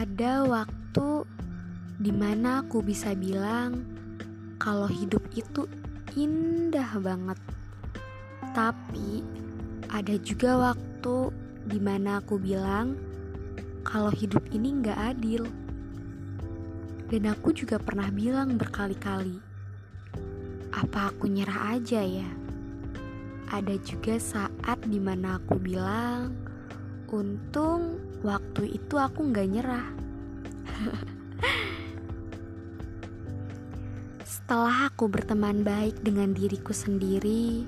Ada waktu di mana aku bisa bilang kalau hidup itu indah banget. Tapi ada juga waktu di mana aku bilang kalau hidup ini gak adil. Dan aku juga pernah bilang berkali-kali, apa aku nyerah aja ya? Ada juga saat di mana aku bilang, untung waktu itu aku gak nyerah. Setelah aku berteman baik dengan diriku sendiri,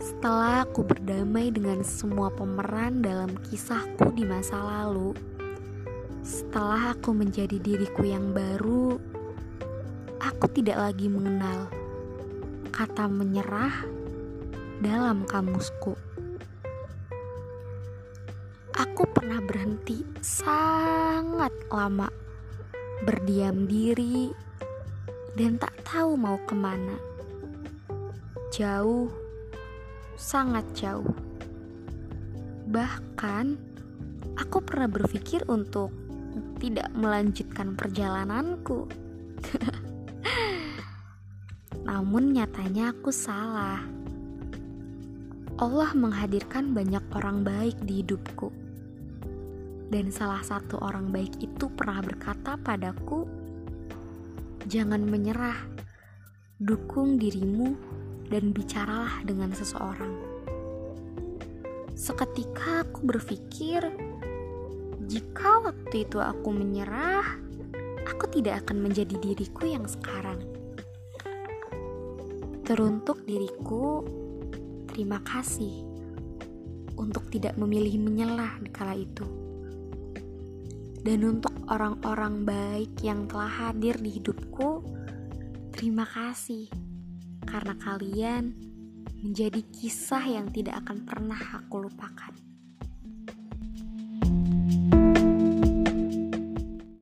setelah aku berdamai dengan semua pemeran dalam kisahku di masa lalu, setelah aku menjadi diriku yang baru, aku tidak lagi mengenal kata menyerah dalam kamusku. Aku pernah berhenti sangat lama, berdiam diri, dan tak tahu mau ke mana. Jauh, sangat jauh. Bahkan, aku pernah berpikir untuk tidak melanjutkan perjalananku. Namun nyatanya aku salah. Allah menghadirkan banyak orang baik di hidupku. Dan salah satu orang baik itu pernah berkata padaku, "Jangan menyerah. Dukung dirimu dan bicaralah dengan seseorang." Seketika aku berpikir, jika waktu itu aku menyerah, aku tidak akan menjadi diriku yang sekarang. Teruntuk diriku, terima kasih untuk tidak memilih menyelah di kala itu. Dan untuk orang-orang baik yang telah hadir di hidupku, terima kasih karena kalian menjadi kisah yang tidak akan pernah aku lupakan.